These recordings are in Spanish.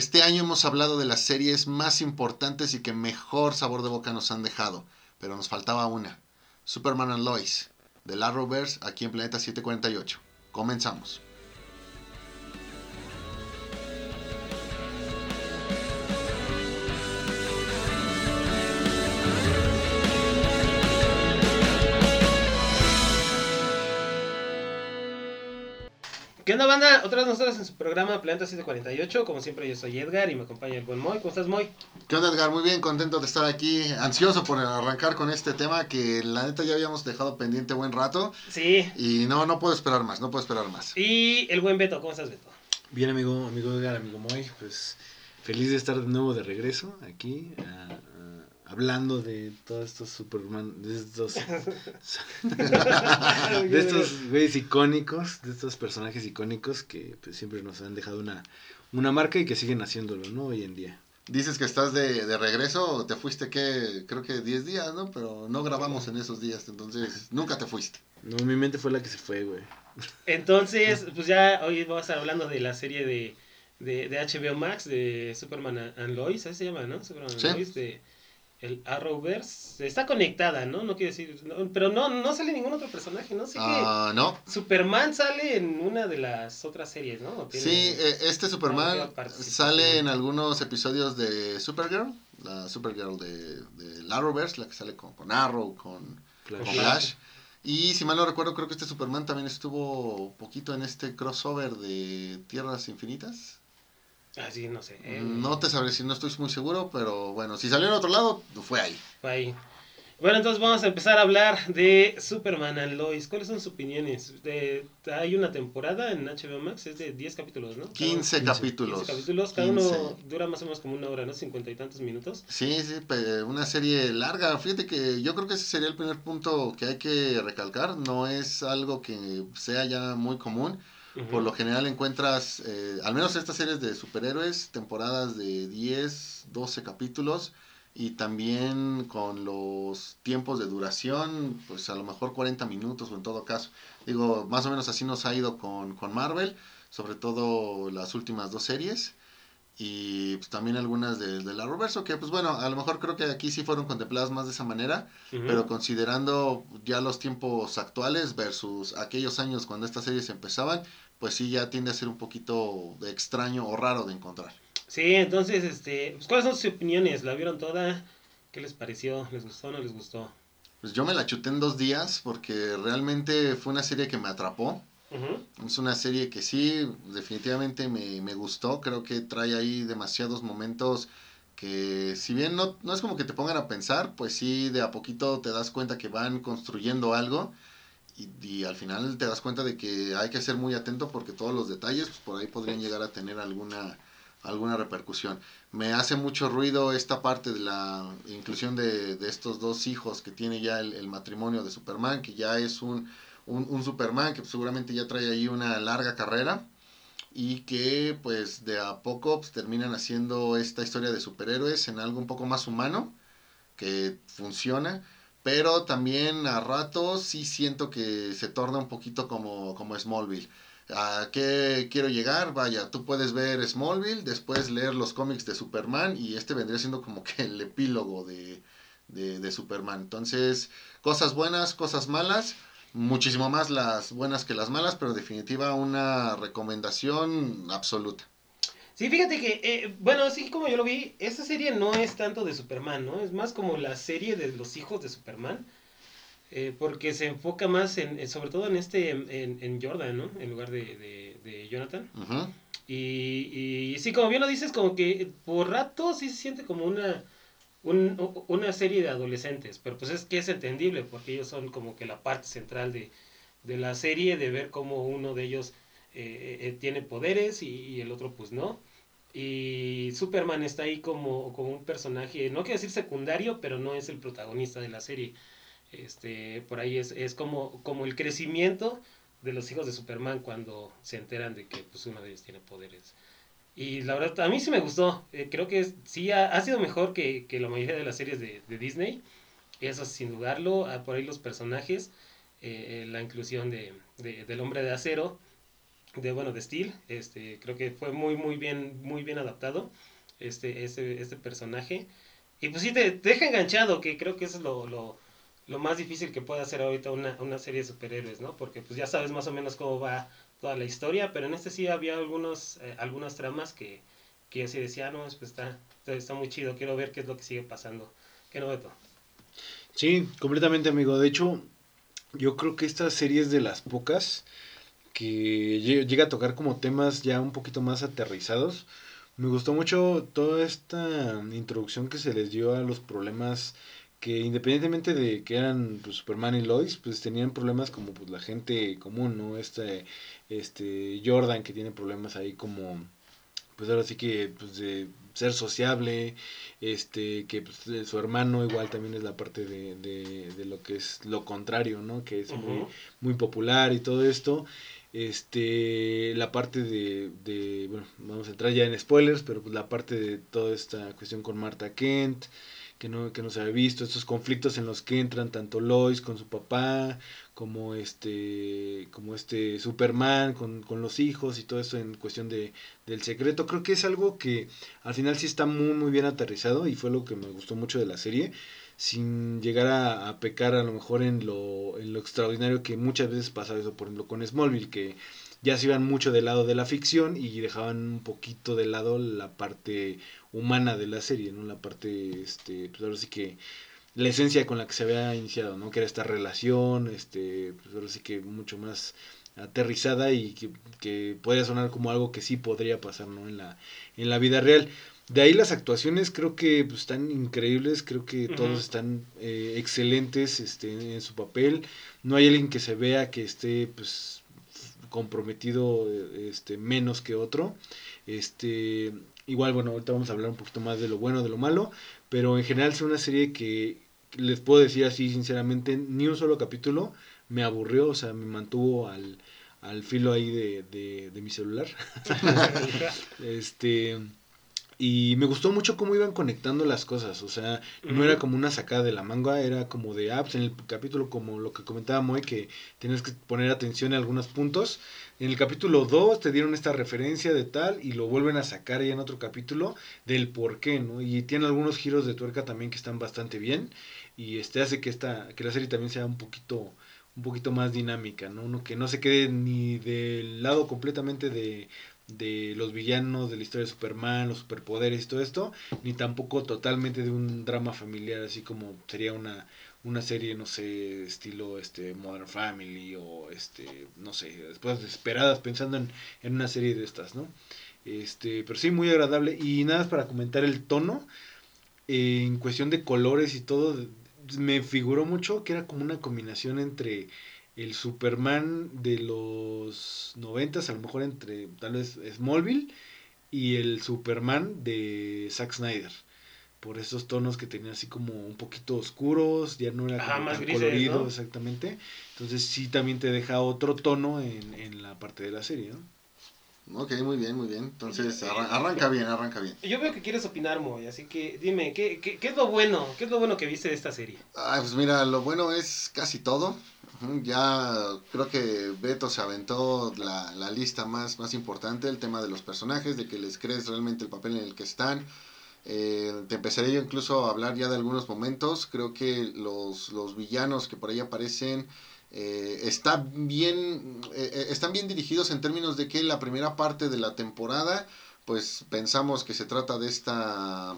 Este año hemos hablado de las series más importantes y que mejor sabor de boca nos han dejado, pero nos faltaba una. Superman and Lois, de la Arrowverse, aquí en Planeta 748. Comenzamos. ¿Qué onda, banda? Otra vez nosotros en su programa Planeta 748. Como siempre, yo soy Edgar y me acompaña el buen Moy. ¿Cómo estás, Moy? ¿Qué onda, Edgar? Muy bien, contento de estar aquí, ansioso por arrancar con este tema que la neta ya habíamos dejado pendiente buen rato. Sí. Y no, no puedo esperar más, no puedo esperar más. Y el buen Beto, ¿cómo estás, Beto? Bien, amigo, amigo Edgar, amigo Moy, pues feliz de estar de nuevo de regreso aquí, hablando de todos estos Superman, de estos, de estos güeyes icónicos, de estos personajes icónicos que pues, siempre nos han dejado una, una marca y que siguen haciéndolo, ¿no? Hoy en día. Dices que estás de, de regreso, te fuiste que creo que 10 días, ¿no? Pero no grabamos en esos días, entonces nunca te fuiste. No, mi mente fue la que se fue, güey. Entonces, pues ya hoy vamos a estar hablando de la serie de, de, de HBO Max, de Superman and Lois, así se llama, ¿no? Superman and Sí. Lois, de el Arrowverse. Está conectada, ¿no? No quiere decir, no, pero no, no sale ningún otro personaje, ¿no? Sí que Ah, no. Superman sale en una de las otras series, ¿no? ¿O tiene- Sí, eh, este Superman sale en algunos episodios de Supergirl, la Supergirl de, de Arrowverse, la que sale con, con Arrow, con, Flash. con Flash. Y si mal no recuerdo, creo que este Superman también estuvo poquito en este crossover de Tierras Infinitas. Ah, sí, no sé. eh, No te sabré si no estoy muy seguro, pero bueno, si salió en otro lado, fue ahí. Fue ahí. Bueno, entonces vamos a empezar a hablar de Superman and Lois. ¿Cuáles son sus opiniones? De, hay una temporada en HBO Max, es de 10 capítulos, ¿no? Cada 15 uno- capítulos. 15 capítulos, cada 15. uno dura más o menos como una hora, ¿no? 50 y tantos minutos. Sí, sí, pe- una serie larga. Fíjate que yo creo que ese sería el primer punto que hay que recalcar. No es algo que sea ya muy común. Por lo general encuentras, eh, al menos estas series de superhéroes, temporadas de 10, 12 capítulos y también con los tiempos de duración, pues a lo mejor 40 minutos o en todo caso. Digo, más o menos así nos ha ido con, con Marvel, sobre todo las últimas dos series y pues, también algunas de, de la Roverso, que pues bueno, a lo mejor creo que aquí sí fueron contempladas más de esa manera, pero considerando ya los tiempos actuales versus aquellos años cuando estas series empezaban, pues sí ya tiende a ser un poquito extraño o raro de encontrar. Sí, entonces, este, pues, ¿cuáles son sus opiniones? ¿La vieron toda? ¿Qué les pareció? ¿Les gustó o no les gustó? Pues yo me la chuté en dos días porque realmente fue una serie que me atrapó. Es una serie que sí, definitivamente me, me gustó. Creo que trae ahí demasiados momentos que si bien no, no es como que te pongan a pensar, pues sí, de a poquito te das cuenta que van construyendo algo. Y, y al final te das cuenta de que hay que ser muy atento porque todos los detalles pues, por ahí podrían llegar a tener alguna, alguna repercusión. Me hace mucho ruido esta parte de la inclusión de, de estos dos hijos que tiene ya el, el matrimonio de Superman, que ya es un, un, un Superman que seguramente ya trae ahí una larga carrera y que pues de a poco pues, terminan haciendo esta historia de superhéroes en algo un poco más humano que funciona pero también a ratos sí siento que se torna un poquito como, como Smallville. ¿A qué quiero llegar? Vaya, tú puedes ver Smallville, después leer los cómics de Superman y este vendría siendo como que el epílogo de, de, de Superman. Entonces, cosas buenas, cosas malas, muchísimo más las buenas que las malas, pero en definitiva una recomendación absoluta. Sí, fíjate que, eh, bueno, así como yo lo vi, esta serie no es tanto de Superman, ¿no? Es más como la serie de los hijos de Superman, eh, porque se enfoca más en, en- sobre todo en este, en, en Jordan, ¿no? En lugar de, de, de Jonathan. Y, y sí, como bien lo dices, como que por rato sí se siente como una, un- una serie de adolescentes, pero pues es que es entendible, porque ellos son como que la parte central de, de la serie, de ver cómo uno de ellos eh, eh, tiene poderes y, y el otro pues no. Y Superman está ahí como, como un personaje, no quiero decir secundario, pero no es el protagonista de la serie. Este, por ahí es, es como, como el crecimiento de los hijos de Superman cuando se enteran de que pues, uno de ellos tiene poderes. Y la verdad, a mí sí me gustó. Eh, creo que es- sí ha, ha sido mejor que, que la mayoría de las series de, de Disney. Eso sin dudarlo. Ah, por ahí los personajes, eh, eh, la inclusión de, de- del hombre de acero, de bueno de Steel este creo que fue muy muy bien muy bien adaptado este este, este personaje y pues sí te, deja enganchado que creo que eso es lo, lo, lo más difícil que puede hacer ahorita una, una, serie de superhéroes no porque pues ya sabes más o menos cómo va toda la historia pero en este sí había algunos eh, algunas tramas que que así decía ah, no pues está está muy chido quiero ver qué es lo que sigue pasando qué noveto sí completamente amigo. De hecho yo creo que esta serie es de las pocas que llega a tocar como temas ya un poquito más aterrizados. Me gustó mucho toda esta introducción que se les dio a los problemas que independientemente de que eran pues, Superman y Lois, pues tenían problemas como pues la gente común, ¿no? Este, este Jordan que tiene problemas ahí como pues ahora sí que pues de ser sociable, este, que pues, su hermano igual también es la parte de, de, lo que es lo contrario, ¿no? Que es muy, muy popular y todo esto. Este, la parte de, de, bueno, vamos a entrar ya en spoilers, pero pues la parte de toda esta cuestión con Marta Kent, que no, que no se había visto, estos conflictos en los que entran tanto Lois con su papá, como este, como este Superman con, con los hijos y todo eso en cuestión de, del secreto. Creo que es algo que al final sí está muy, muy bien aterrizado y fue lo que me gustó mucho de la serie sin llegar a, a, pecar a lo mejor en lo, en lo extraordinario que muchas veces pasa eso, por ejemplo, con Smallville, que ya se iban mucho del lado de la ficción y dejaban un poquito de lado la parte humana de la serie, ¿no? La parte, este, pues ahora sí que la esencia con la que se había iniciado, ¿no? Que era esta relación, este, pues ahora sí que mucho más aterrizada y que, que podría sonar como algo que sí podría pasar, ¿no? En la, en la vida real. De ahí las actuaciones creo que pues, están increíbles, creo que todos están eh, excelentes este, en su papel. No hay alguien que se vea que esté pues comprometido este, menos que otro. Este, igual, bueno, ahorita vamos a hablar un poquito más de lo bueno, de lo malo, pero en general es una serie que les puedo decir así sinceramente, ni un solo capítulo me aburrió, o sea, me mantuvo al, al filo ahí de, de, de mi celular. este y me gustó mucho cómo iban conectando las cosas, o sea, no era como una sacada de la manga, era como de apps, en el capítulo como lo que comentaba Moy, que tienes que poner atención a algunos puntos. En el capítulo 2 te dieron esta referencia de tal y lo vuelven a sacar ya en otro capítulo del por qué, ¿no? Y tiene algunos giros de tuerca también que están bastante bien y este hace que esta que la serie también sea un poquito un poquito más dinámica, ¿no? Uno que no se quede ni del lado completamente de de los villanos de la historia de Superman, los superpoderes y todo esto, ni tampoco totalmente de un drama familiar, así como sería una, una serie, no sé, estilo este Modern Family o este, no sé, después desesperadas pensando en, en una serie de estas, ¿no? Este, pero sí, muy agradable. Y nada más para comentar el tono, en cuestión de colores y todo, me figuró mucho que era como una combinación entre el Superman de los noventas, a lo mejor entre tal vez Smallville y el Superman de Zack Snyder. Por esos tonos que tenía así como un poquito oscuros, ya no era como tan colorido exactamente. Entonces sí también te deja otro tono en, en la parte de la serie, ¿no? Ok, muy bien, muy bien. Entonces, arranca bien, arranca bien. Yo veo que quieres opinar, Moy, así que dime, ¿qué, qué, qué es lo bueno? ¿Qué es lo bueno que viste de esta serie? Ah, pues mira, lo bueno es casi todo. Ya creo que Beto se aventó la, la lista más, más importante, el tema de los personajes, de que les crees realmente el papel en el que están. Eh, te empezaré yo incluso a hablar ya de algunos momentos. Creo que los, los villanos que por ahí aparecen eh, está bien, eh, están bien dirigidos en términos de que la primera parte de la temporada, pues pensamos que se trata de esta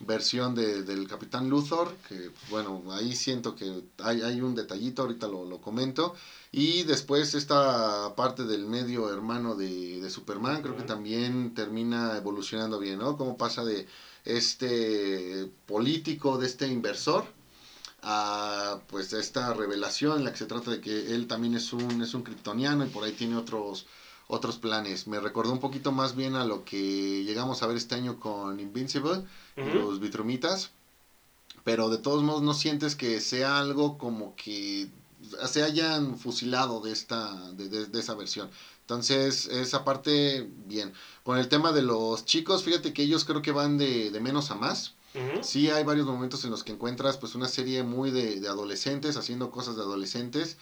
versión de, del Capitán Luthor, que bueno, ahí siento que hay, hay un detallito, ahorita lo, lo, comento. Y después esta parte del medio hermano de, de Superman, creo que también termina evolucionando bien, ¿no? Cómo pasa de este político, de este inversor, a pues esta revelación en la que se trata de que él también es un, es un kryptoniano y por ahí tiene otros otros planes. Me recordó un poquito más bien a lo que llegamos a ver este año con Invincible, los Vitrumitas, pero de todos modos no sientes que sea algo como que se hayan fusilado de esta de, de, esa versión. Entonces, esa parte, bien. Con el tema de los chicos, fíjate que ellos creo que van de, de menos a más. Sí hay varios momentos en los que encuentras pues una serie muy de, de adolescentes haciendo cosas de adolescentes,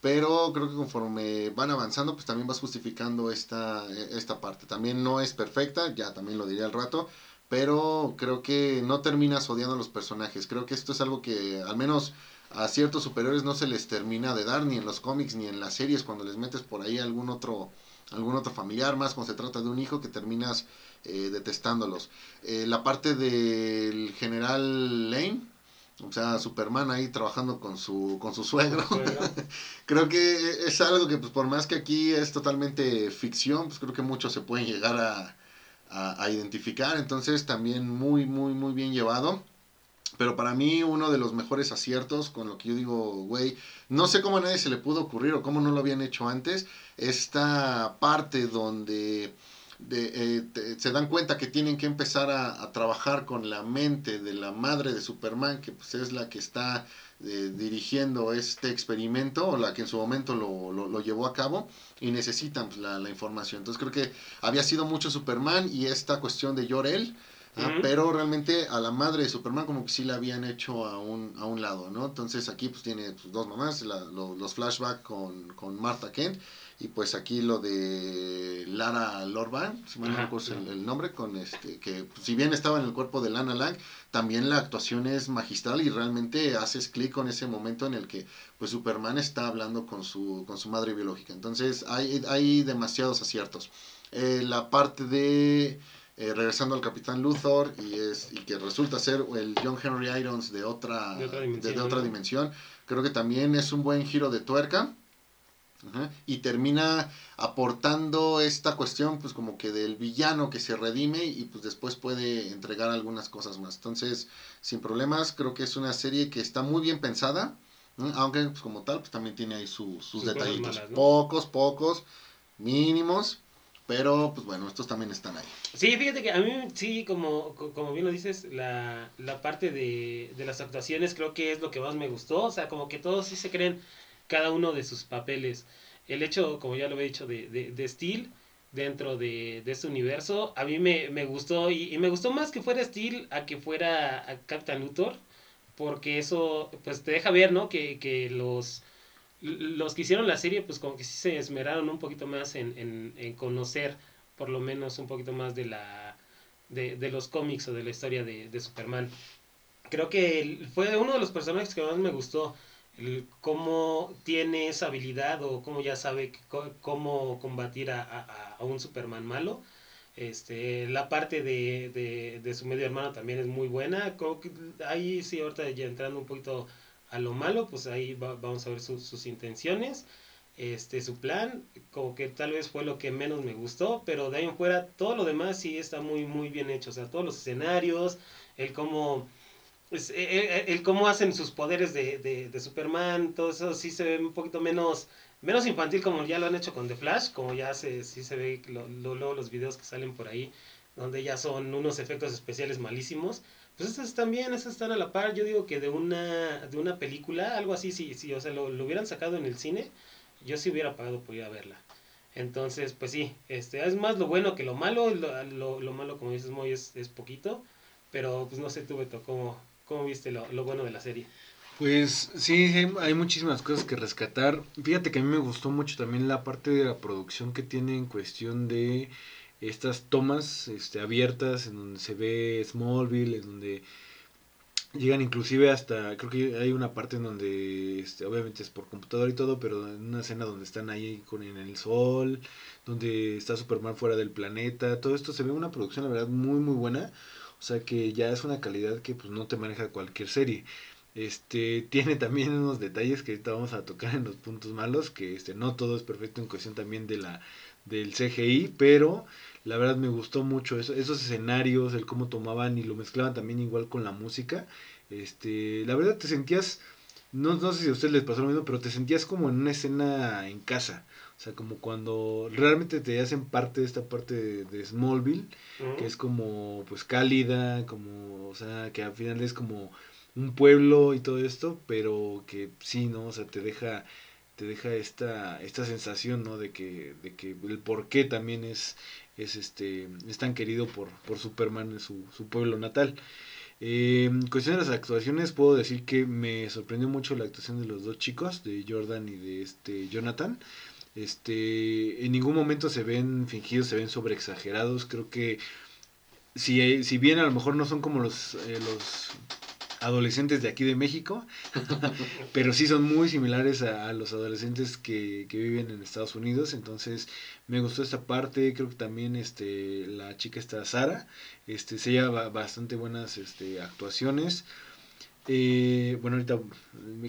pero creo que conforme van avanzando, pues también vas justificando esta, esta parte. También no es perfecta, ya también lo diré al rato, pero creo que no terminas odiando a los personajes. Creo que esto es algo que al menos a ciertos superiores no se les termina de dar, ni en los cómics, ni en las series, cuando les metes por ahí algún otro algún otro familiar más cuando se trata de un hijo que terminas eh, detestándolos. Eh, la parte del general Lane, o sea, Superman ahí trabajando con su, con su suegro. creo que es algo que, pues, por más que aquí es totalmente ficción, pues creo que muchos se pueden llegar a, a, identificar. Entonces, también muy, muy, muy bien llevado. Pero para mí, uno de los mejores aciertos, con lo que yo digo, güey, no sé cómo a nadie se le pudo ocurrir o cómo no lo habían hecho antes, esta parte donde de, eh, se dan cuenta que tienen que empezar a, trabajar con la mente de la madre de Superman, que pues es la que está eh, dirigiendo este experimento, o la que en su momento lo, lo, llevó a cabo, y necesitan pues, la, la, información. Entonces creo que había sido mucho Superman y esta cuestión de Jor-El, ¿ah? pero realmente a la madre de Superman como que sí la habían hecho a un, a un lado, ¿no? Entonces aquí pues tiene pues, dos mamás, los flashbacks con, con Martha Kent, y pues aquí lo de Lara Lorban, si me no el, nombre, con este, que si bien estaba en el cuerpo de Lana Lang, también la actuación es magistral y realmente haces clic con ese momento en el que pues Superman está hablando con su, con su madre biológica. Entonces hay, hay demasiados aciertos. Eh, la parte de eh, regresando al Capitán Luthor y es y que resulta ser el John Henry Irons de otra, de otra dimensión creo que también es un buen giro de tuerca. Y termina aportando esta cuestión, pues como que del villano que se redime y pues después puede entregar algunas cosas más. Entonces, sin problemas, creo que es una serie que está muy bien pensada, aunque pues, como tal, pues también tiene ahí sus detallitos. Pocos, pocos, mínimos, pero pues bueno, estos también están ahí. Sí, fíjate que a mí sí, como, como bien lo dices, la, la parte de, de las actuaciones creo que es lo que más me gustó. O sea, como que todos sí se creen cada uno de sus papeles. El hecho, como ya lo he dicho, de, de, de Steel dentro de, de este universo, a mí me, me gustó y, me gustó más que fuera Steel a que fuera a Captain Luthor, porque eso pues te deja ver, ¿no? Que, que los, los que hicieron la serie pues como que sí se esmeraron un poquito más en, en, en conocer por lo menos un poquito más de la de, de los cómics o de la historia de, de Superman. Creo que fue uno de los personajes que más me gustó el cómo tiene esa habilidad o cómo ya sabe cómo combatir a, un Superman malo. Este, la parte de, de, su medio hermano también es muy buena. ahí sí, ahorita ya entrando un poquito a lo malo, pues ahí vamos a ver sus intenciones. Este, su plan, como que tal vez fue lo que menos me gustó, pero de ahí en fuera todo lo demás sí está muy, muy bien hecho. O sea, todos los escenarios, el cómo pues, eh, eh, el, cómo hacen sus poderes de, de, Superman, todo eso sí se ve un poquito menos, menos infantil como ya lo han hecho con The Flash, como ya se, sí se ve luego los videos que salen por ahí, donde ya son unos efectos especiales malísimos. Pues esas están bien, esas están a la par. Yo digo que de una, de una película, algo así, si, sí, o sea, lo, lo, hubieran sacado en el cine, yo sí hubiera pagado por ir a verla. Entonces, pues sí, este, es más lo bueno que lo malo. Lo, lo, malo, como dices, Moy, es, es poquito. Pero, pues no sé, tú, Beto, cómo, ¿Cómo viste lo, lo bueno de la serie? Pues sí, hay muchísimas cosas que rescatar. Fíjate que a mí me gustó mucho también la parte de la producción que tiene en cuestión de estas tomas este, abiertas en donde se ve Smallville, en donde llegan inclusive hasta, creo que hay una parte en donde, este, obviamente es por computador y todo, pero en una escena donde están ahí con en el sol, donde está Superman fuera del planeta, todo esto se ve una producción la verdad muy muy buena. O sea que ya es una calidad que pues no te maneja cualquier serie. Este tiene también unos detalles que ahorita vamos a tocar en los puntos malos, que este no todo es perfecto en cuestión también de la del CGI, pero la verdad me gustó mucho eso, esos escenarios, el cómo tomaban y lo mezclaban también igual con la música. Este, la verdad te sentías no, no sé si a ustedes les pasó lo mismo, pero te sentías como en una escena en casa. O sea, como cuando realmente te hacen parte de esta parte de, Smallville, que es como pues cálida, como, o sea, que al final es como un pueblo y todo esto, pero que sí, ¿no? O sea, te deja te deja esta esta sensación, ¿no? De que de que el por qué también es es este es tan querido por por Superman su, su pueblo natal. Eh, en cuestión de las actuaciones, puedo decir que me sorprendió mucho la actuación de los dos chicos, de Jordan y de este Jonathan. Este, en ningún momento se ven fingidos, se ven sobreexagerados. Creo que si, si bien a lo mejor no son como los, eh, los adolescentes de aquí de México, pero sí son muy similares a, los adolescentes que, que, viven en Estados Unidos, entonces me gustó esta parte, creo que también este, la chica está Sara, este, se lleva bastante buenas este, actuaciones. Eh, bueno, ahorita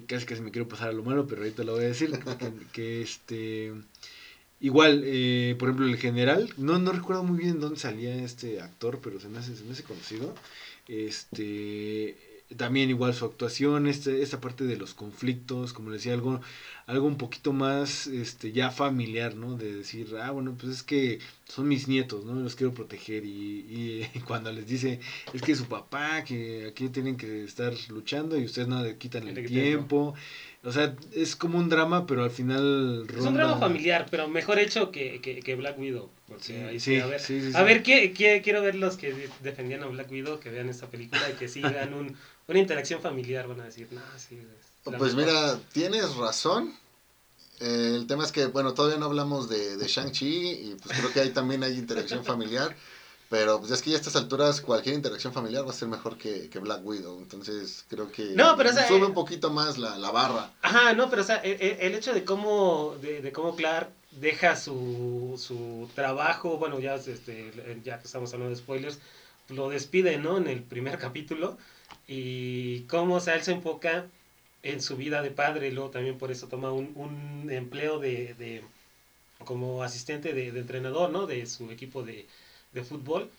casi casi me quiero pasar a lo malo, pero ahorita lo voy a decir, que, este... Igual, eh, por ejemplo, el general, no, no recuerdo muy bien dónde salía este actor, pero se me hace, se me hace conocido. Este, también igual su actuación, este, esta parte de los conflictos, como decía, algo, algo un poquito más este, ya familiar, ¿no? De decir, ah, bueno, pues es que son mis nietos, ¿no? Los quiero proteger y, y cuando les dice, es que su papá, que aquí tienen que estar luchando y ustedes no le quitan el, tiempo. O sea, es como un drama, pero al final... Es un drama familiar, pero mejor hecho que, que, Black Widow. sí, a ver, a ver ¿qué, quiero ver los que defendían a Black Widow, que vean esta película y que sí vean un, una interacción familiar, van a decir, no, sí. Pues mira, tienes razón. Eh, el tema es que, bueno, todavía no hablamos de, de Shang-Chi y pues creo que ahí también hay interacción familiar. Pero pues es que ya a estas alturas cualquier interacción familiar va a ser mejor que, que Black Widow. Entonces creo que no, pero, sube un poquito más la, la, barra. Ajá, no, pero o sea, el, el hecho de cómo, de, de, cómo Clark deja su, su trabajo, bueno, ya, este, ya que estamos hablando de spoilers, lo despide, ¿no? En el primer capítulo. Y cómo, o sea, él se enfoca en su vida de padre, luego también por eso toma un, un empleo de, de como asistente de, entrenador, ¿no? De su equipo de de fútbol.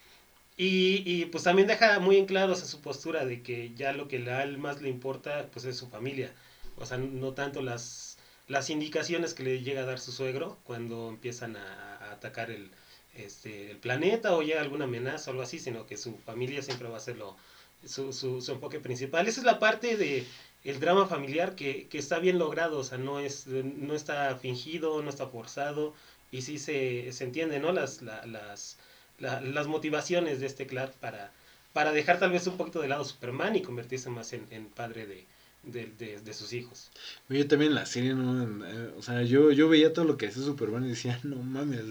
Y, y, pues también deja muy en claro su postura de que ya lo que a él más le importa pues es su familia. O sea, no tanto las, las indicaciones que le llega a dar su suegro cuando empiezan a, atacar el, este, el planeta o llega alguna amenaza o algo así, sino que su familia siempre va a ser lo, su, su, su enfoque principal. Esa es la parte de el drama familiar que, que, está bien logrado, o sea, no, es, no está fingido, no está forzado y sí se, se entiende, ¿no? Las, las, las motivaciones de este Clark para, para dejar tal vez un poquito de lado Superman y convertirse más en, padre de, de, sus hijos. Yo también la serie, ¿no? o sea, yo, yo veía todo lo que hace Superman y decía, no mames,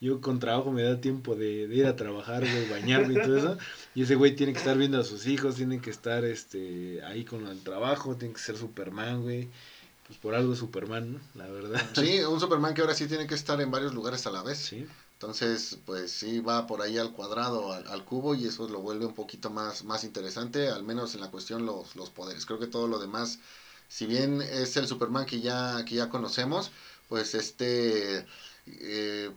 yo con trabajo me da tiempo de, ir a trabajar, de bañarme y todo eso. Y ese güey tiene que estar viendo a sus hijos, tiene que estar este ahí con el trabajo, tiene que ser Superman, güey. Pues por algo Superman, ¿no? La verdad. Sí, un Superman que ahora sí tiene que estar en varios lugares a la vez. Sí. Entonces, pues sí va por ahí al cuadrado, al, cubo, y eso lo vuelve un poquito más, más interesante, al menos en la cuestión los, los poderes. Creo que todo lo demás, si bien es el Superman que ya, que ya conocemos, pues este, eh,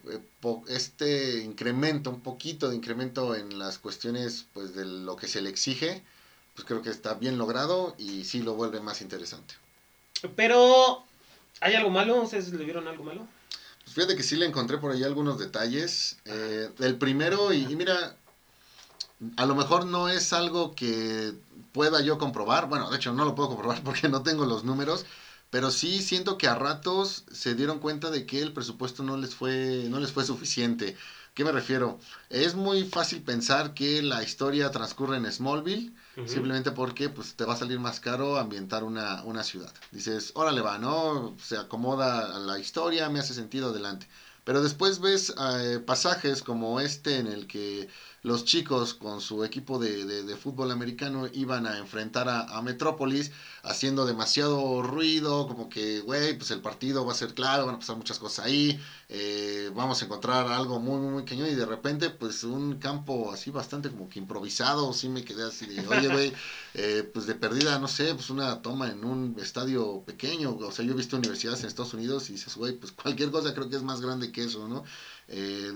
este incremento, un poquito de incremento en las cuestiones pues de lo que se le exige, pues creo que está bien logrado y sí lo vuelve más interesante. Pero, ¿hay algo malo? ¿Ustedes le vieron algo malo? Fíjate que sí le encontré por ahí algunos detalles. Eh, el primero, y, mira, a lo mejor no es algo que pueda yo comprobar. Bueno, de hecho no lo puedo comprobar porque no tengo los números. Pero sí siento que a ratos se dieron cuenta de que el presupuesto no les fue, no les fue suficiente. ¿Qué me refiero? Es muy fácil pensar que la historia transcurre en Smallville, simplemente porque pues, te va a salir más caro ambientar una, una ciudad. Dices, órale va, ¿no? Se acomoda la historia, me hace sentido adelante. Pero después ves eh, pasajes como este en el que los chicos con su equipo de, de, fútbol americano iban a enfrentar a, a, Metrópolis haciendo demasiado ruido, como que, güey, pues el partido va a ser claro, van a pasar muchas cosas ahí, eh, vamos a encontrar algo muy, muy pequeño y de repente, pues un campo así bastante como que improvisado, sí me quedé así de, oye, güey, eh, pues de perdida, no sé, pues una toma en un estadio pequeño, o sea, yo he visto universidades en Estados Unidos y dices, güey, pues cualquier cosa creo que es más grande que eso, ¿no? Eh,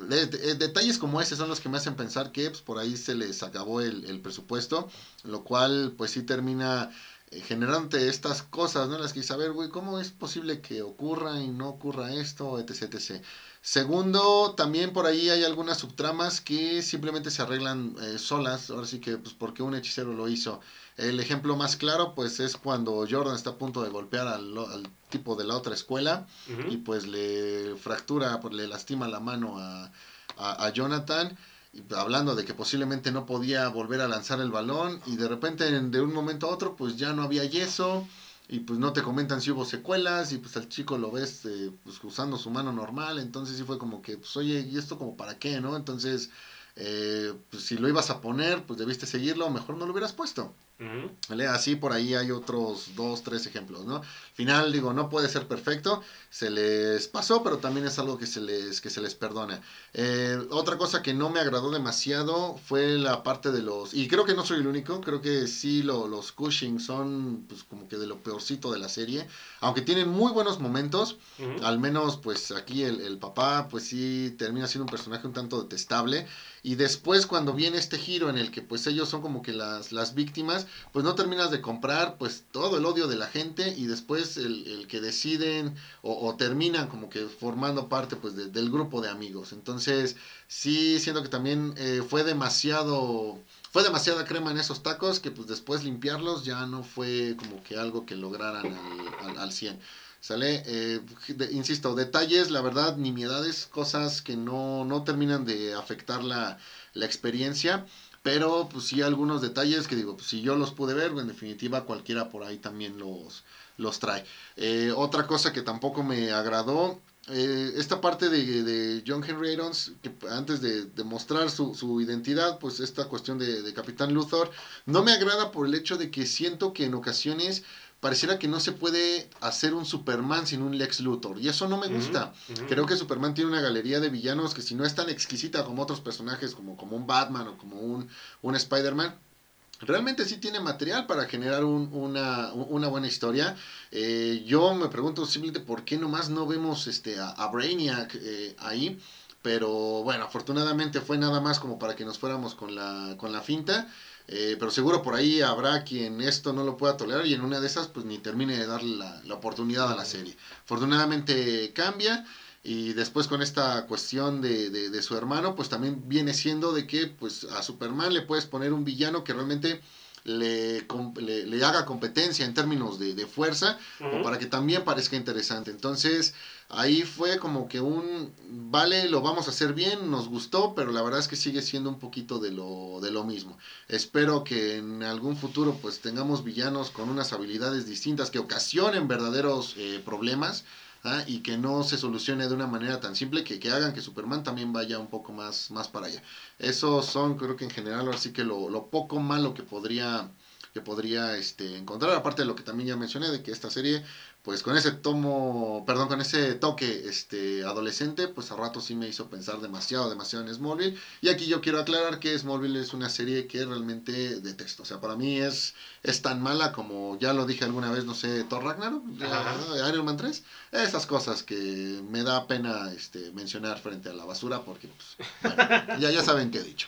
detalles como ese son los que me hacen pensar que pues, por ahí se les acabó el, presupuesto, lo cual pues sí termina eh, generante estas cosas, ¿no? Las que saber, güey, ¿cómo es posible que ocurra y no ocurra esto, etc, etc. Segundo, también por ahí hay algunas subtramas que simplemente se arreglan eh, solas, ahora sí que, pues, porque un hechicero lo hizo. El ejemplo más claro, pues, es cuando Jordan está a punto de golpear al, al tipo de la otra escuela y, pues, le fractura, pues, le lastima la mano a, a, Jonathan. hablando de que posiblemente no podía volver a lanzar el balón y de repente de un momento a otro pues ya no había yeso y pues no te comentan si hubo secuelas y pues al chico lo ves eh, pues usando su mano normal, entonces sí fue como que pues oye, ¿y esto como para qué, no? Entonces, eh, pues si lo ibas a poner, pues debiste seguirlo, mejor no lo hubieras puesto. Así por ahí hay otros dos, tres ejemplos, ¿no? Final, digo, no puede ser perfecto, se les pasó, pero también es algo que se les, que se les perdona. Eh, otra cosa que no me agradó demasiado fue la parte de los, y creo que no soy el único, creo que sí los Cushing son pues como que de lo peorcito de la serie, aunque tienen muy buenos momentos, al menos pues aquí el, el papá pues sí termina siendo un personaje un tanto detestable, y después cuando viene este giro en el que pues ellos son como que las, las víctimas, pues no terminas de comprar pues todo el odio de la gente y después el, el que deciden o, terminan como que formando parte pues del grupo de amigos. Entonces sí siento que también eh, fue demasiado fue demasiada crema en esos tacos que pues después limpiarlos ya no fue como que algo que lograran al, al, al 100. ¿Sale? Eh, insisto, detalles, la verdad, nimiedades, cosas que no, no terminan de afectar la, la experiencia. Pero pues sí algunos detalles que digo, pues, si yo los pude ver, en definitiva cualquiera por ahí también los, los trae. Eh, otra cosa que tampoco me agradó, eh, esta parte de, de, John Henry Irons, que antes de, de mostrar su, su, identidad, pues esta cuestión de, de Capitán Luthor, no me agrada por el hecho de que siento que en ocasiones pareciera que no se puede hacer un Superman sin un Lex Luthor. Y eso no me gusta. Creo que Superman tiene una galería de villanos que si no es tan exquisita como otros personajes, como, como un Batman o como un, un Spider-Man, realmente sí tiene material para generar una, buena historia. Eh, yo me pregunto simplemente por qué nomás no vemos este, a, Brainiac eh, ahí. Pero bueno, afortunadamente fue nada más como para que nos fuéramos con la, con la finta. Eh, pero seguro por ahí habrá quien esto no lo pueda tolerar y en una de esas pues ni termine de darle la, oportunidad a la serie. Afortunadamente cambia y después con esta cuestión de, de, su hermano pues también viene siendo de que pues a Superman le puedes poner un villano que realmente le, le, haga competencia en términos de, de fuerza o para que también parezca interesante. Entonces, ahí fue como que un, vale, lo vamos a hacer bien, nos gustó, pero la verdad es que sigue siendo un poquito de lo, de lo mismo. Espero que en algún futuro pues tengamos villanos con unas habilidades distintas que ocasionen verdaderos eh, problemas. ¿Ah? y que no se solucione de una manera tan simple que, que, hagan que Superman también vaya un poco más, más para allá. Esos son, creo que en general, así que lo, lo poco malo que podría que podría este, encontrar, aparte de lo que también ya mencioné, de que esta serie pues con ese tomo, perdón, con ese toque este adolescente, pues a rato sí me hizo pensar demasiado, demasiado en Smallville. Y aquí yo quiero aclarar que Smallville es una serie que realmente detesto. O sea, para mí es, es tan mala como ya lo dije alguna vez, no sé, Thor Ragnarok, Iron Man 3. Esas cosas que me da pena este, mencionar frente a la basura porque pues, ya, ya saben qué he dicho.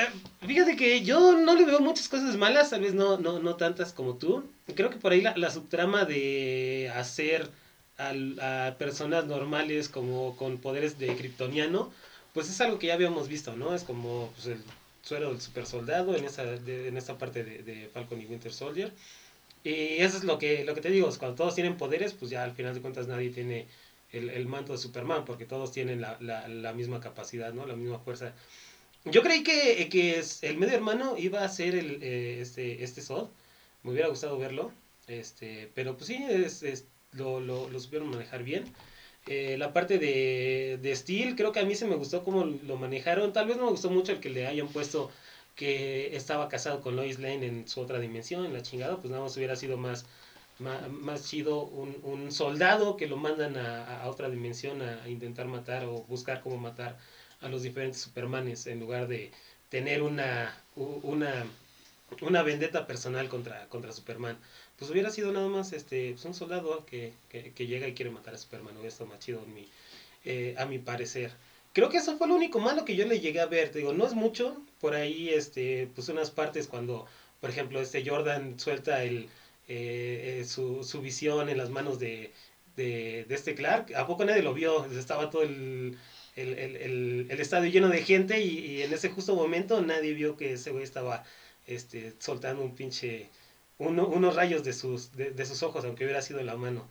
Eh, fíjate que yo no le veo muchas cosas malas, tal vez no, no, no tantas como tú. Creo que por ahí la, la subtrama de hacer a, personas normales como con poderes de kryptoniano, pues es algo que ya habíamos visto, ¿no? Es como pues, el suero del super soldado en esa, en esta parte de, de, Falcon y Winter Soldier. Y eso es lo que, lo que te digo, cuando todos tienen poderes, pues ya al final de cuentas nadie tiene el, el manto de Superman, porque todos tienen la, la misma capacidad, ¿no? La misma fuerza. Yo creí que, que el medio hermano iba a ser el, eh, este, este Sod. Me hubiera gustado verlo. Este, pero pues sí, es, lo, lo, lo, supieron manejar bien. Eh, la parte de, de Steel, creo que a mí se me gustó cómo lo manejaron. Tal vez no me gustó mucho el que le hayan puesto que estaba casado con Lois Lane en su otra dimensión, en la chingada. Pues nada más hubiera sido más, más, chido un, un, soldado que lo mandan a, a otra dimensión a intentar matar o buscar cómo matar a los diferentes Supermanes en lugar de tener una, una, una vendetta personal contra, contra Superman. Pues hubiera sido nada más este, pues un soldado que, que, llega y quiere matar a Superman. Hubiera estado más chido en mi, eh, a mi parecer. Creo que eso fue lo único malo que yo le llegué a ver. Te digo, no es mucho. Por ahí, este, pues unas partes cuando, por ejemplo, este Jordan suelta el, eh, eh, su, su visión en las manos de, de, de, este Clark. ¿A poco nadie lo vio? Estaba todo el, el, el, el, estadio lleno de gente y, en ese justo momento nadie vio que ese güey estaba este, soltando un pinche, uno, unos rayos de sus, de, de, sus ojos, aunque hubiera sido la mano.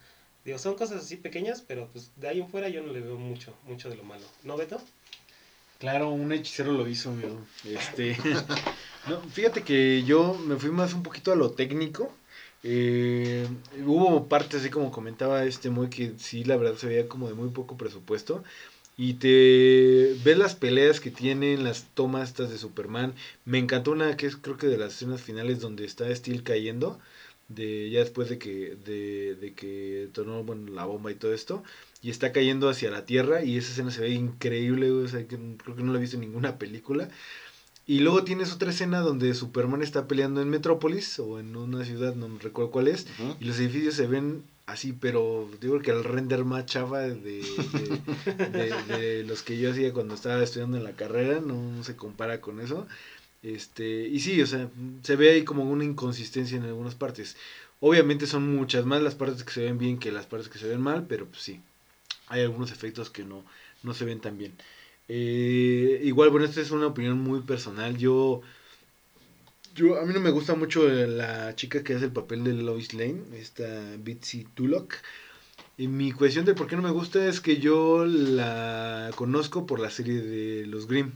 Digo, son cosas así pequeñas, pero pues de ahí en fuera yo no le veo mucho, mucho de lo malo. ¿No, Beto? Claro, un hechicero lo hizo, amigo. Este, no, fíjate que yo me fui más un poquito a lo técnico. Eh, hubo partes, así como comentaba este muy que sí, la verdad se veía como de muy poco presupuesto. Y te ves las peleas que tienen, las tomas estas de Superman. Me encantó una que es creo que de las escenas finales donde está Steel cayendo. De, ya después de que, de, de que tornó bueno, la bomba y todo esto. Y está cayendo hacia la tierra. Y esa escena se ve increíble. O sea, que creo que no la he visto en ninguna película. Y luego tienes otra escena donde Superman está peleando en Metrópolis o en una ciudad, no recuerdo cuál es, y los edificios se ven así, pero digo que el render más chafa de, de, los que yo hacía cuando estaba estudiando en la carrera, no, no se compara con eso. Este, y sí, o sea, se ve ahí como una inconsistencia en algunas partes. Obviamente son muchas más las partes que se ven bien que las partes que se ven mal, pero pues sí, hay algunos efectos que no, no se ven tan bien. Eh, igual, bueno, esta es una opinión muy personal. Yo, yo, a mí no me gusta mucho la chica que hace el papel de Lois Lane, esta Bitsy Tulloch. Y mi cuestión de por qué no me gusta es que yo la conozco por la serie de Los Grimm.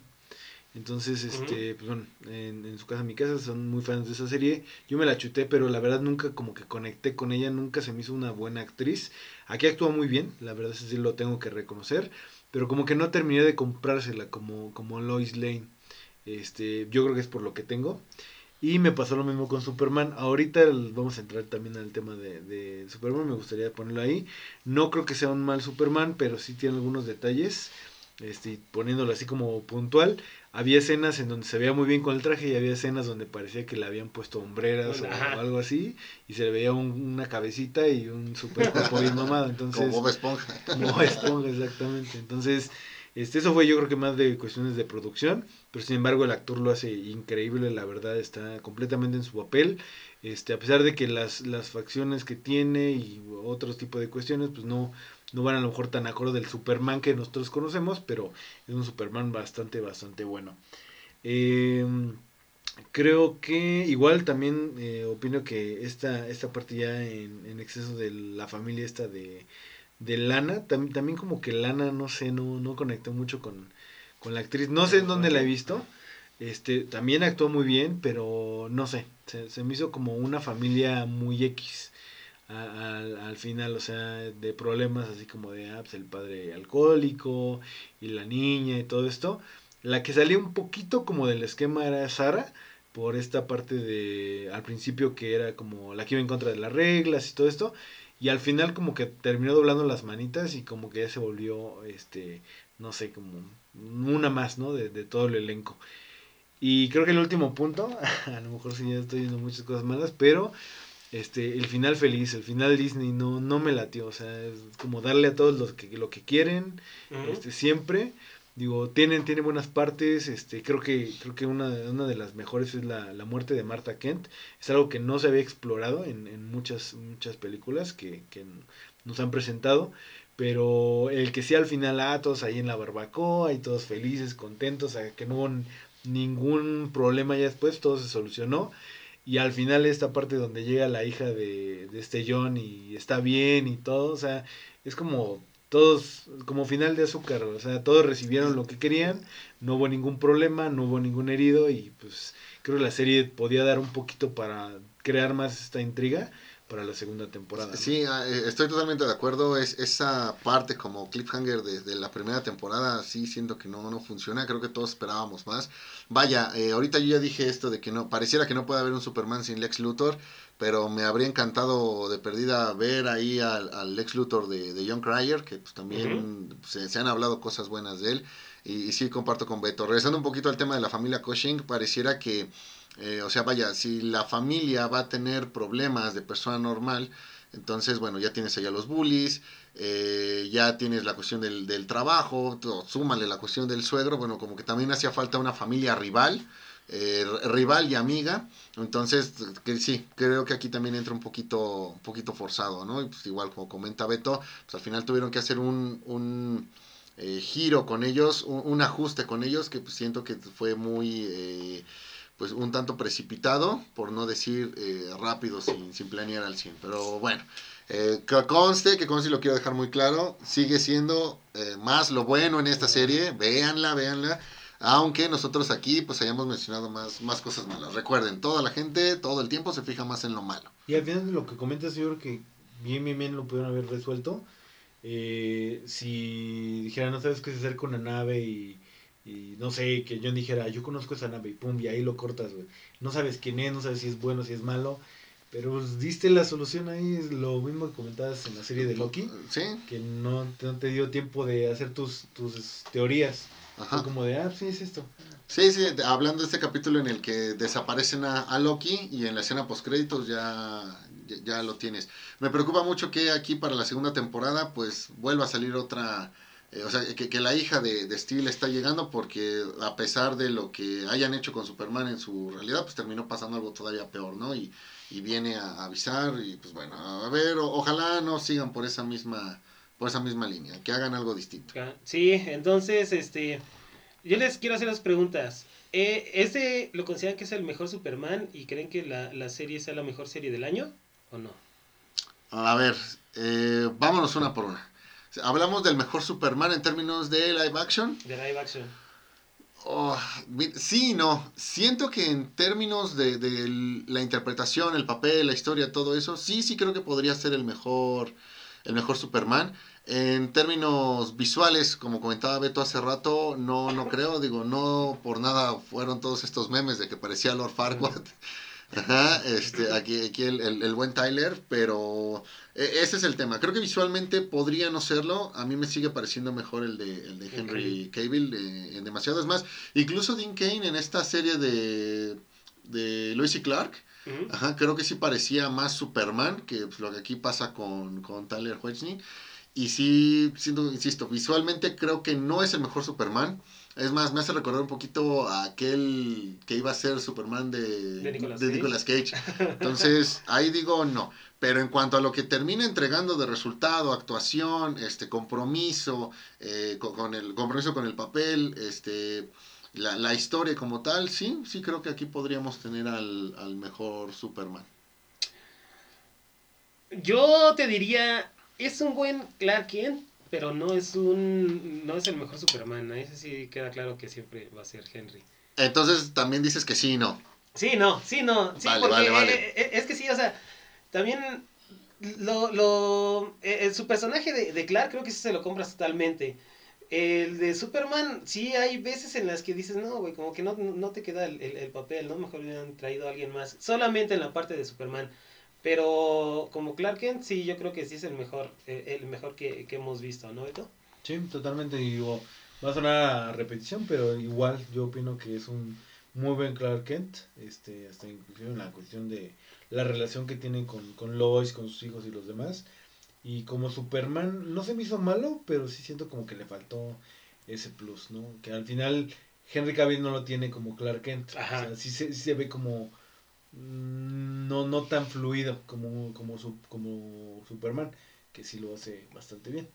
Entonces, este, pues bueno, en, en su casa, en mi casa, son muy fans de esa serie. Yo me la chuté, pero la verdad nunca como que conecté con ella, nunca se me hizo una buena actriz. Aquí actúa muy bien, la verdad es sí lo tengo que reconocer, pero como que no terminé de comprársela como, como Lois Lane. Este, yo creo que es por lo que tengo. Y me pasó lo mismo con Superman. Ahorita el- vamos a entrar también al tema de, de Superman. Me gustaría ponerlo ahí. No creo que sea un mal Superman, pero sí tiene algunos detalles. Este, poniéndolo así como puntual. Había escenas en donde se veía muy bien con el traje y había escenas donde parecía que le habían puesto hombreras o Ajá. algo así. Y se le veía un- una cabecita y un super cuerpo bien mamado. Entonces, Como Bob Esponja. como Esponja, exactamente. Entonces, este, eso fue yo creo que más de cuestiones de producción, pero sin embargo el actor lo hace increíble, la verdad está completamente en su papel. Este, a pesar de que las, las facciones que tiene y otros tipos de cuestiones, pues no, no van a lo mejor tan acorde del Superman que nosotros conocemos, pero es un Superman bastante, bastante bueno. Eh, creo que igual también eh, opino que esta, esta parte ya en, en exceso de la familia esta de, de Lana, tam- también como que Lana, no sé, no, no conectó mucho con, con la actriz. No sé en dónde la he visto. Este, también actuó muy bien, pero no sé, se, se me hizo como una familia muy X al, al final, o sea, de problemas así como de, ah, pues el padre alcohólico y la niña y todo esto. La que salía un poquito como del esquema era Sara, por esta parte de, al principio que era como la que iba en contra de las reglas y todo esto, y al final como que terminó doblando las manitas y como que ya se volvió, este, no sé, como una más, ¿no? De, de todo el elenco. Y creo que el último punto, a lo mejor sí ya estoy viendo muchas cosas malas, pero este, el final feliz, el final Disney no, no me latió, o sea, es como darle a todos los que, lo que quieren, este, siempre. Digo, tienen, tienen buenas partes, este, creo que, creo que una, una de las mejores es la, la muerte de Martha Kent. Es algo que no se había explorado en, en muchas, muchas películas que, que nos han presentado. Pero el que sea al final, ah, todos ahí en la barbacoa y todos felices, contentos, que no hubo ningún problema ya después, todo se solucionó. Y al final esta parte donde llega la hija de, de este John y está bien y todo, o sea, es como todos, como final de azúcar, o sea, todos recibieron lo que querían, no hubo ningún problema, no hubo ningún herido y pues creo que la serie podía dar un poquito para crear más esta intriga para la segunda temporada. ¿no? Sí, ah, eh, estoy totalmente de acuerdo. Es esa parte como cliffhanger de, de la primera temporada, sí siento que no, no funciona. Creo que todos esperábamos más. Vaya, eh, ahorita yo ya dije esto de que no, pareciera que no puede haber un Superman sin Lex Luthor, pero me habría encantado de perdida ver ahí al, al Lex Luthor de, de John Cryer, que pues también se, se han hablado cosas buenas de él. Y, y sí comparto con Beto. Regresando un poquito al tema de la familia Cushing, pareciera que eh, o sea, vaya, si la familia va a tener problemas de persona normal, entonces, bueno, ya tienes allá los bullies, eh, ya tienes la cuestión del, del trabajo, todo, súmale la cuestión del suegro, bueno, como que también hacía falta una familia rival, eh, rival y amiga, entonces, que sí, creo que aquí también entra un poquito, un poquito forzado, ¿no? Y pues igual, como comenta Beto, pues al final tuvieron que hacer un... un eh, giro con ellos, un, un, ajuste con ellos que pues, siento que fue muy pues un tanto precipitado, por no decir eh, rápido, sin, sin, planear al 100. Pero bueno, Eh, que conste, que conste, lo quiero dejar muy claro, sigue siendo eh, más lo bueno en esta serie, véanla, véanla. Aunque nosotros aquí pues hayamos mencionado más, más cosas malas. Recuerden, toda la gente todo el tiempo se fija más en lo malo. Y al final de lo que comentas, yo creo que bien, bien, bien lo pudieron haber resuelto. Eh, si dijera, no sabes qué hacer con la nave y, y no sé, que John dijera, yo conozco esa nave y pum, y ahí lo cortas, güey. No sabes quién es, no sabes si es bueno, si es malo. Pero pues, diste la solución ahí, es lo mismo que comentabas en la serie de Loki. Sí. Que no, te- no te dio tiempo de hacer tus, tus teorías. Ajá. Fue como de, ah, sí, es esto. Sí, sí, hablando de este capítulo en el que desaparecen a, a Loki y en la escena postcréditos ya, ya, ya lo tienes. Me preocupa mucho que aquí para la segunda temporada pues vuelva a salir otra, eh, o sea, que, que la hija de, de Steel está llegando porque a pesar de lo que hayan hecho con Superman en su realidad, pues terminó pasando algo todavía peor, ¿no? Y, y viene a avisar y pues bueno, a ver, o- ojalá no sigan por esa misma, por esa misma línea, que hagan algo distinto. Sí, entonces, este, yo les quiero hacer las preguntas. Eh, ¿Este lo consideran que es el mejor Superman y creen que la, la serie sea la mejor serie del año o no? A ver, eh, vámonos una por una. Hablamos del mejor Superman en términos de live action. De live action. Oh, sí, no. Siento que en términos de, de la interpretación, el papel, la historia, todo eso, sí, sí creo que podría ser el mejor, el mejor Superman. En términos visuales, como comentaba Beto hace rato, no, no creo. Digo, no por nada fueron todos estos memes de que parecía Lord Farquaad. Ajá, este, aquí, aquí el, el- el buen Tyler, pero eh, ese es el tema. Creo que visualmente podría no serlo. A mí me sigue pareciendo mejor el de, el de Henry Cavill eh, en demasiado. Es más, incluso Dean Kane en esta serie de, de Lois y Clark, ajá, creo que sí parecía más Superman que pues, lo que aquí pasa con, con Tyler Hoechlin. Y sí, siento, insisto, visualmente creo que no es el mejor Superman. Es más, me hace recordar un poquito a aquel que iba a ser Superman de, De Nicolas de Cage. Nicolas Cage. Entonces, ahí digo no. Pero en cuanto a lo que termina entregando de resultado, actuación, este compromiso, eh, con, con el compromiso con el papel, este la, la historia como tal, sí, sí creo que aquí podríamos tener al, al mejor Superman. Yo te diría, es un buen Clark Kent, pero no es un no es el mejor Superman. A ese sí queda claro que siempre va a ser Henry. Entonces también dices que sí y no. Sí, no, sí, no, sí, Vale, porque vale, vale. eh, eh, es que sí, o sea, también lo, lo, eh, su personaje de, de Clark creo que sí se lo compras totalmente. El de Superman, sí hay veces en las que dices, no, güey, como que no, no te queda el, el- el papel, ¿no? Mejor hubieran traído a alguien más, solamente en la parte de Superman. Pero como Clark Kent, sí, yo creo que sí es el mejor, eh, el mejor que, que hemos visto, ¿no, Beto? Sí, totalmente. Y digo, va a sonar a repetición, pero igual yo opino que es un muy buen Clark Kent. Este, hasta inclusive en la cuestión de la relación que tiene con, con Lois, con sus hijos y los demás. Y como Superman, no se me hizo malo, pero sí siento como que le faltó ese plus, ¿no? Que al final Henry Cavill no lo tiene como Clark Kent. Ajá. O sea, sí se, sí se ve como no, no tan fluido como, como, su, como Superman, que sí lo hace bastante bien.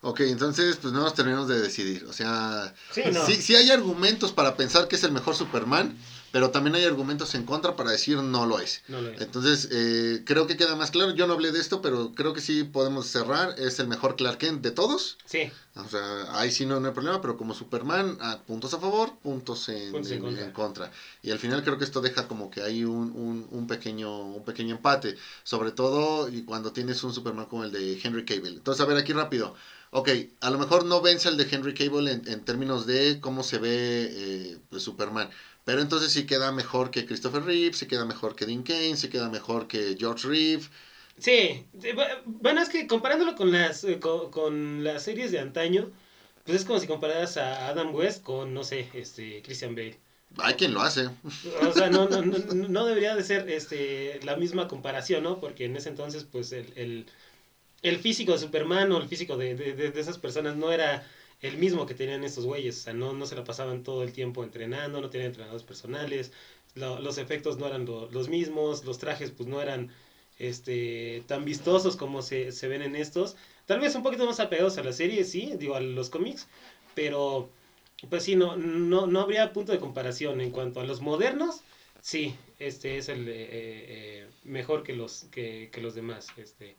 Ok, entonces pues no nos terminamos de decidir. O sea, Sí, no. sí, sí hay argumentos para pensar que es el mejor Superman, pero también hay argumentos en contra para decir no lo es. No lo es. Entonces, eh, creo que queda más claro. Yo no hablé de esto, pero creo que sí podemos cerrar. Es el mejor Clark Kent de todos. Sí, O sea, ahí sí no, no hay problema, pero como Superman, ah, puntos a favor, puntos en, Puntos en en- contra. en contra. Y al final creo que esto deja como que hay un, un, un pequeño, un pequeño empate. Sobre todo cuando tienes un Superman como el de Henry Cavill. Entonces, a ver, aquí rápido. Ok, a lo mejor no vence el de Henry Cavill en, en términos de cómo se ve eh, pues, Superman. Pero entonces sí queda mejor que Christopher Reeve, sí queda mejor que Dean Kane, sí queda mejor que George Reeve. Sí, bu- bueno, es que comparándolo con las, eh, con, con las series de antaño, pues es como si compararas a Adam West con, no sé, este, Christian Bale. Hay quien lo hace. O sea, no, no, no, no debería de ser este, la misma comparación, ¿no? Porque en ese entonces, pues, el, el, el físico de Superman o el físico de, de- de esas personas no era el mismo que tenían estos güeyes. O sea, no, no se la pasaban todo el tiempo entrenando, no tenían entrenadores personales, lo- los efectos no eran lo- los mismos, los trajes, pues, no eran este tan vistosos como se, se ven en estos. Tal vez un poquito más apegados a la serie, sí, digo, a los cómics, pero pues sí, no, no, no habría punto de comparación. En cuanto a los modernos, sí, este es el eh, eh, mejor que los, que, que los demás. Este.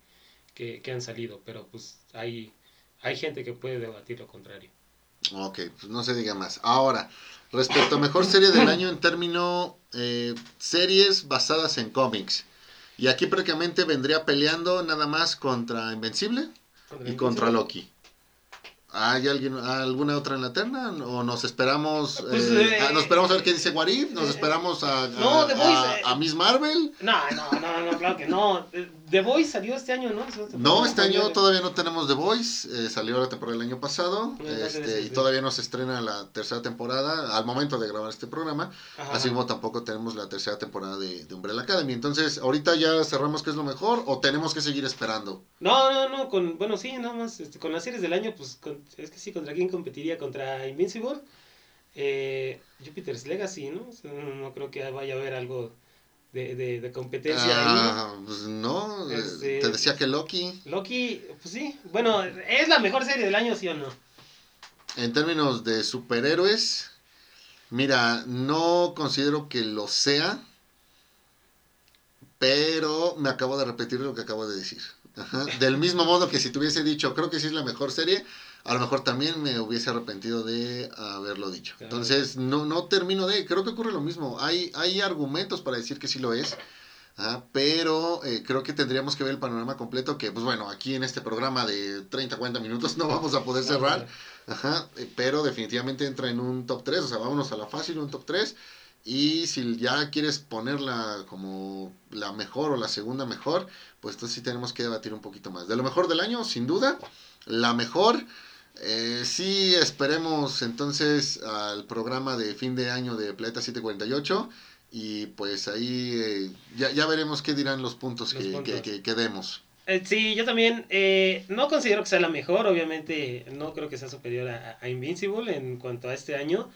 que, que han salido, pero pues hay, hay gente que puede debatir lo contrario. Ok, pues no se diga más. Ahora, respecto a mejor serie del año en término eh, series basadas en cómics. Y aquí prácticamente vendría peleando nada más contra Invencible y contra Loki. ¿Hay alguien, alguna otra en la terna? ¿O nos esperamos Pues, eh, eh, a- nos esperamos a ver qué dice Warif? ¿Nos esperamos a, a, No, The Voice, a- eh. a Miss Marvel? No, no, no, no, claro que no. The Voice salió este año, ¿no? No, este año todavía no tenemos The Voice. eh, salió la temporada del año pasado. Entonces, este, y todavía no se estrena la tercera temporada al momento de grabar este programa. Ajá. Así como tampoco tenemos la tercera temporada de, de Umbrella Academy. Entonces, ahorita ya cerramos qué es lo mejor o tenemos que seguir esperando. No, no, no, con, bueno, sí, nada más, este, con las series del año, pues, con- es que sí, ¿contra quién competiría? Contra Invincible, eh, Jupiter's Legacy, ¿no? O sea, no, no creo que vaya a haber algo de, de, de competencia ahí. Ah, pues no, eh, Este- te decía que Loki, Loki, pues sí, bueno, ¿es la mejor serie del año, sí o no? en términos de superhéroes, mira, no considero que lo sea, pero me acabo de repetir lo que acabo de decir. Ajá. Del mismo modo que si te hubiese dicho, creo que sí es la mejor serie, a lo mejor también me hubiese arrepentido de haberlo dicho. Claro. Entonces, no, no termino de, creo que ocurre lo mismo. Hay, hay argumentos para decir que sí lo es, ah, pero eh, creo que tendríamos que ver el panorama completo, que pues bueno, aquí en este programa de 30, 40 minutos no vamos a poder cerrar. Ajá, eh, pero definitivamente entra en un top 3, o sea, vámonos a la fácil, un top 3. Y si ya quieres ponerla como la mejor o la segunda mejor, pues entonces sí tenemos que debatir un poquito más. De lo mejor del año, sin duda, la mejor. Eh, sí, esperemos entonces al programa de fin de año de Planeta 748. Y pues ahí eh, ya, ya veremos qué dirán los puntos, Los que, puntos. que- que- que demos. Eh, sí, yo también eh, no considero que sea la mejor, obviamente no creo que sea superior a, a Invincible en cuanto a este año.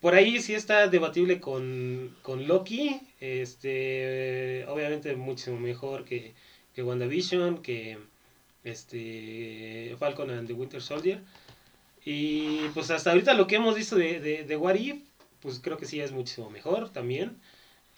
Por ahí sí está debatible con, con Loki, este, obviamente mucho mejor que, que WandaVision, que este, Falcon and the Winter Soldier. Y pues hasta ahorita lo que hemos visto de, de, de What If, pues creo que sí es mucho mejor también.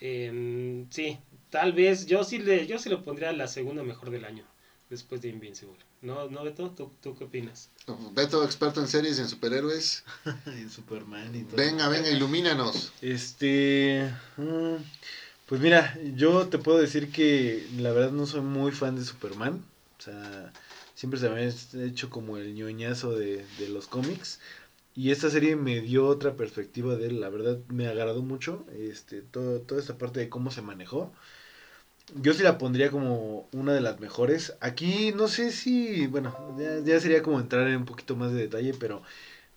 Em, sí, tal vez yo sí le yo sí lo pondría la segunda mejor del año después de Invincible. ¿No, no Beto? ¿Tú, tú qué opinas? Beto, experto en series y en superhéroes. En Superman y todo. Venga, venga, ilumínanos. Este. mm, Pues mira, yo te puedo decir que la verdad no soy muy fan de Superman. O sea, siempre se me ha hecho como el ñoñazo de, de los cómics. Y esta serie me dio otra perspectiva de él. La verdad me agradó mucho. Este, todo, toda esta parte de cómo se manejó. Yo sí la pondría como una de las mejores. Aquí no sé si, bueno, ya, ya sería como entrar en un poquito más de detalle, pero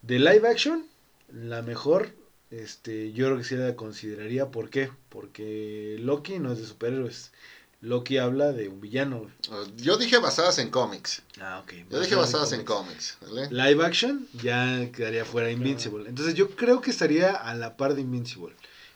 de live action, la mejor, este, yo creo que sí la consideraría. ¿Por qué? Porque Loki no es de superhéroes. Loki habla de un villano. Yo dije basadas en cómics. Ah, ok. Yo dije basadas en cómics. ¿vale? Live action ya quedaría fuera Invincible. Entonces yo creo que estaría a la par de Invincible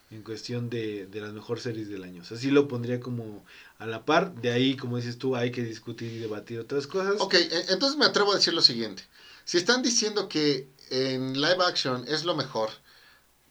en cuestión de, de las mejores series del año. O sea, sí lo pondría como a la par. De ahí, como dices tú, hay que discutir y debatir otras cosas. Ok, e- entonces me atrevo a decir lo siguiente. Si están diciendo que en live action es lo mejor,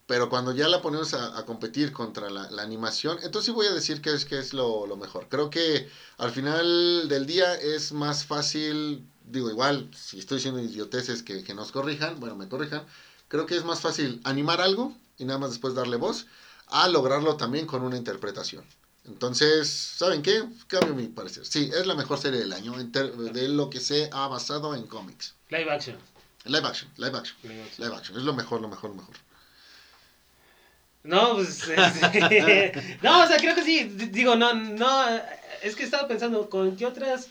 pero cuando ya la ponemos a, a competir contra la, la animación, entonces sí voy a decir que es, que es lo, lo mejor. Creo que al final del día es más fácil, digo igual, si estoy diciendo idioteces que, que nos corrijan, bueno, me corrijan, creo que es más fácil animar algo y nada más después darle voz, a lograrlo también con una interpretación. Entonces, ¿saben qué? Cambio mi parecer. Sí, es la mejor serie del año de lo que se ha basado en cómics. Live action. Live action, live action, Live action. live action. Es lo mejor, lo mejor, lo mejor. No, pues. este, no, o sea, creo que sí. Digo, no, no. Es que estaba pensando, ¿con qué otras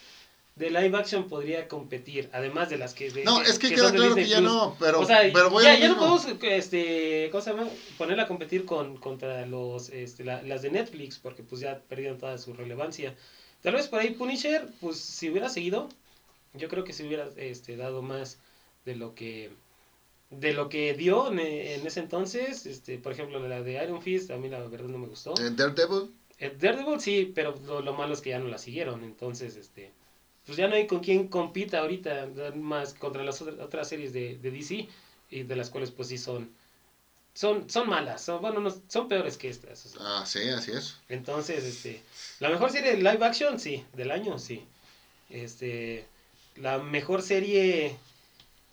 de live action podría competir? Además de las que. de- No, es que son queda claro que ya Plus. no, pero, o sea, pero voy ya, ya no podemos este, ¿cómo se llama? ponerla a competir con, contra los, este, la- las de Netflix, porque pues ya perdieron toda su relevancia. Tal vez por ahí Punisher, pues si hubiera seguido, yo creo que se hubiera este, dado más de lo que de lo que dio en, en ese entonces. Este, por ejemplo, la de Iron Fist, a mí la verdad no me gustó. Daredevil, Eh, Daredevil sí, pero lo, lo malo es que ya no la siguieron, entonces, este, pues ya no hay con quién compita ahorita, más contra las otras, otras series de, de DC, y de las cuales pues sí son, son, son malas, son, bueno, no, son peores que estas. o sea. ah, sí, así es. Entonces, este, la mejor serie de live action, sí, del año, sí. Este, la mejor serie,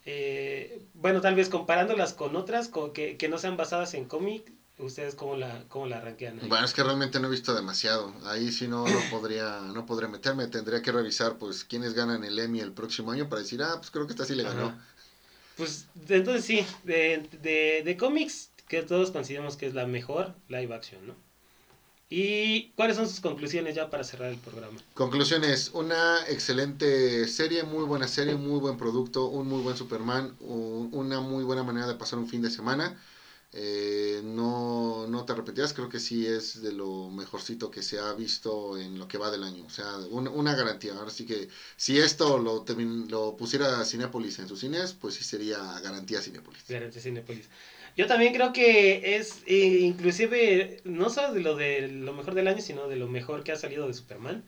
eh, bueno, tal vez comparándolas con otras con, que, que no sean basadas en cómic, ¿ustedes cómo la, cómo la ranquean? ahí? Bueno, es que realmente no he visto demasiado. Ahí sí no, no podría no podría meterme. Tendría que revisar pues quiénes ganan el Emmy el próximo año para decir, ah, pues creo que esta sí le ganó. Ajá. Pues entonces sí, de, de, de cómics que todos consideramos que es la mejor live action, ¿no? ¿Y cuáles son sus conclusiones ya para cerrar el programa? Conclusiones, una excelente serie, muy buena serie, muy buen producto, un muy buen Superman, una muy buena manera de pasar un fin de semana. Eh, no, no te repetirás, creo que sí es de lo mejorcito que se ha visto en lo que va del año. O sea, un- una garantía. Ahora sí que si esto lo, lo pusiera Cinépolis en sus cines, pues sí sería garantía Cinépolis. Garantía Cinépolis. Yo también creo que es eh, inclusive no solo de lo de lo mejor del año, sino de lo mejor que ha salido de Superman.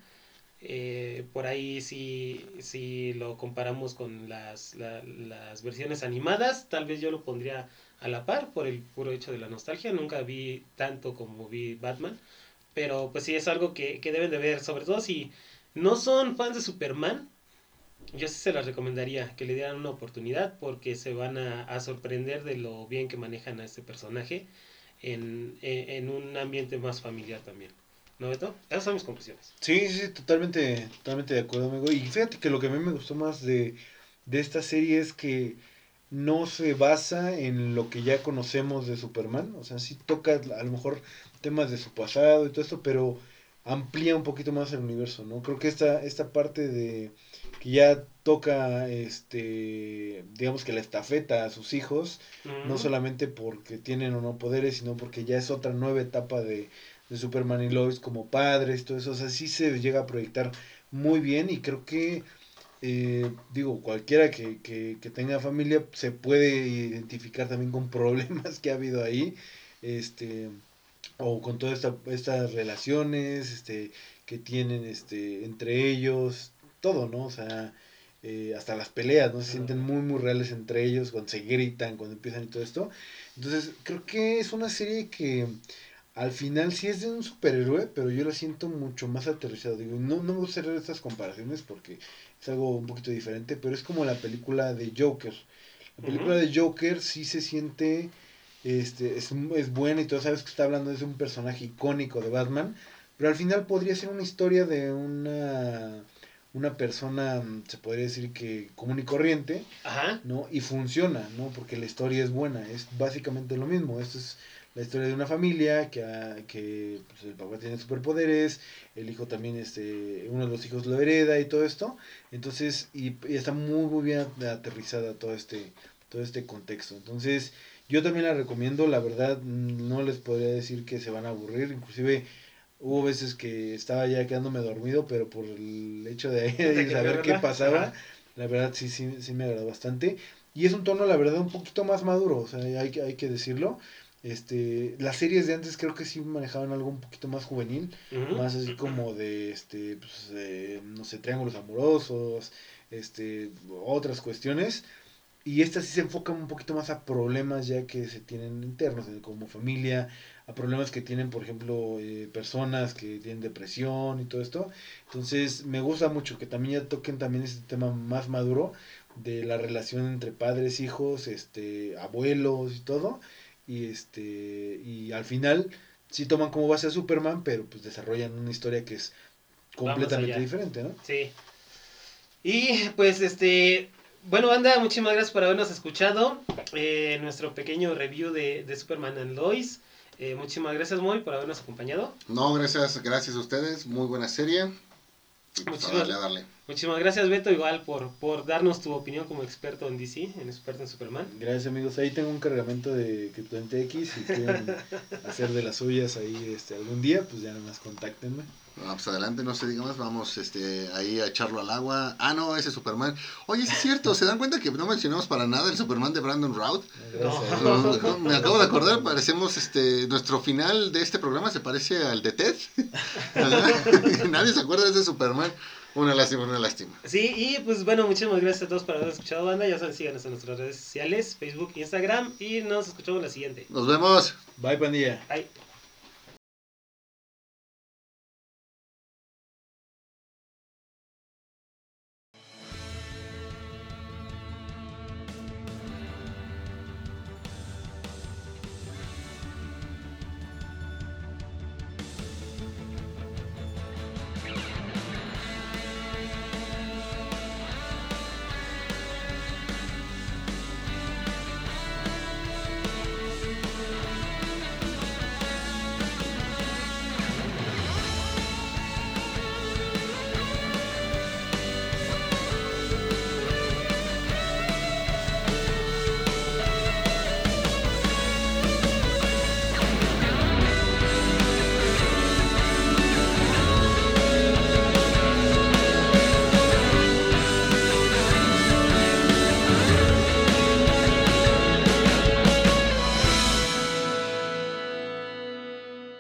Eh, por ahí si, si lo comparamos con las, la- las versiones animadas, tal vez yo lo pondría a la par por el puro hecho de la nostalgia. Nunca vi tanto como vi Batman. Pero pues sí es algo que, que deben de ver, sobre todo si no son fans de Superman. Yo sí se las recomendaría que le dieran una oportunidad porque se van a, sorprender de lo bien que manejan a este personaje en, en, en un ambiente más familiar también. ¿No, Beto? Esas son mis conclusiones. Sí, sí, totalmente, totalmente de acuerdo, amigo. Y fíjate que lo que a mí me gustó más de, de esta serie es que no se basa en lo que ya conocemos de Superman. O sea, sí toca a lo mejor temas de su pasado y todo esto, pero amplía un poquito más el universo, ¿no? Creo que esta, esta parte de que ya toca, este, digamos que la estafeta a sus hijos, no solamente porque tienen o no poderes, sino porque ya es otra nueva etapa de, de Superman y Lois como padres, todo eso, o sea, sí se llega a proyectar muy bien y creo que, eh, digo, cualquiera que, que, que tenga familia se puede identificar también con problemas que ha habido ahí, este, o con todas esta, estas relaciones, este, que tienen, este, entre ellos, todo, ¿no? O sea, eh, hasta las peleas, ¿no? Se sienten muy, muy reales entre ellos, cuando se gritan, cuando empiezan y todo esto. Entonces, creo que es una serie que al final sí es de un superhéroe, pero yo la siento mucho más aterrizado. Digo, no, no me gusta hacer estas comparaciones porque es algo un poquito diferente, pero es como la película de Joker. La película de Joker sí se siente, este, es, es buena y todo sabes que está hablando de un personaje icónico de Batman, pero al final podría ser una historia de una, una persona, se podría decir que común y corriente, Ajá. ¿no? Y funciona, ¿no? Porque la historia es buena, es básicamente lo mismo. Esto es la historia de una familia que, que pues, el papá tiene superpoderes, el hijo también, este, uno de los hijos lo hereda y todo esto. Entonces, y, y está muy, muy bien aterrizada todo este, todo este contexto. Entonces, yo también la recomiendo, la verdad, mm, no les podría decir que se van a aburrir, inclusive hubo veces que estaba ya quedándome dormido, pero por el hecho de, De saber qué pasaba, ajá. la verdad sí, sí, sí me agradó bastante. Y es un tono, la verdad, un poquito más maduro, o sea, hay, que- hay que decirlo. Este, las series de antes creo que sí manejaban algo un poquito más juvenil, más así como de, este, pues, eh, no sé, triángulos amorosos, este, otras cuestiones. Y esta sí se enfoca un poquito más a problemas ya que se tienen internos, como familia, a problemas que tienen, por ejemplo, eh, personas que tienen depresión y todo esto. Entonces, me gusta mucho que también ya toquen también este tema más maduro de la relación entre padres, hijos, este, abuelos y todo. Y este, y al final sí toman como base a Superman, pero pues desarrollan una historia que es completamente diferente, ¿no? Sí. Y pues este, bueno banda, muchísimas gracias por habernos escuchado. eh, nuestro pequeño review de, de Superman and Lois. Eh, muchísimas gracias Moy por habernos acompañado. No, gracias, gracias a ustedes. Muy buena serie. Pues, a Muchísimas- darle, a darle. Muchísimas gracias Beto igual por, por darnos tu opinión como experto en DC, en experto en Superman. Gracias amigos, ahí tengo un cargamento de Kryptonite X, si quieren hacer de las suyas ahí este algún día, pues ya nada más contáctenme. No, pues adelante, no se diga más, vamos este, ahí a echarlo al agua. Ah, no, ese Superman. Oye, es cierto, ¿se dan cuenta que no mencionamos para nada el Superman de Brandon Routh? No. No, me acabo de acordar, parecemos, este, nuestro final de este programa se parece al de Ted. Nadie se acuerda de ese Superman. Una lástima, una lástima. Sí, y pues bueno, muchísimas gracias a todos por haber escuchado banda. Ya saben, síganos en nuestras redes sociales, Facebook, Instagram y nos escuchamos la siguiente. Nos vemos. Bye pandilla. Bye.